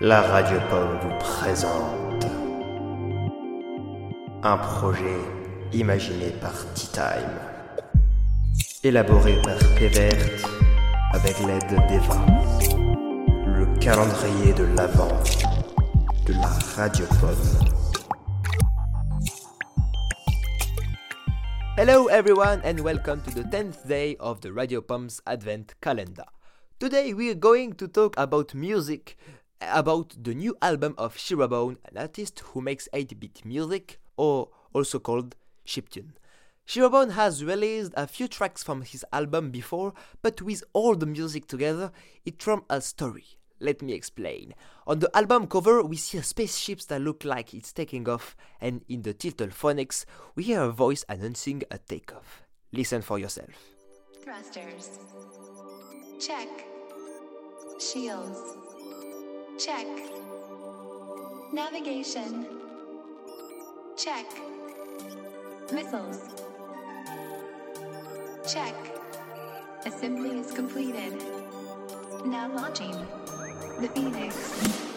La Radio Pomme vous présente un projet imaginé par T-Time, élaboré par Pévert avec l'aide d'Eva, le calendrier de l'Avent de la Radio Pomme. Hello everyone and welcome to the 10th day of the Radio Pumps Advent Calendar. Today we are going to talk about music, about the new album of Shirobone, an artist who makes 8-bit music, or also called chiptune. Shirobone has released a few tracks from his album before, but with all the music together, it forms a story. Let me explain. On the album cover, we see a spaceship that looks like it's taking off, and in the title Phoenix, we hear a voice announcing a takeoff. Listen for yourself. Thrusters. Check. Shields. Check. Navigation. Check. Missiles. Check. Assembly is completed. Now launching. The Phoenix.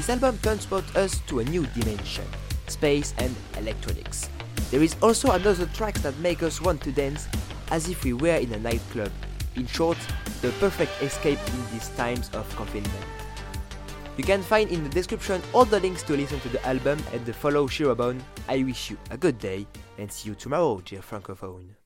This album transports us to a new dimension space and electronics. There is also another track that make us want to dance as if we were in a nightclub. In short, the perfect escape in these times of confinement. You can find in the description all the links to listen to the album and to follow Shirobone. I wish you a good day and see you tomorrow, dear Francophone.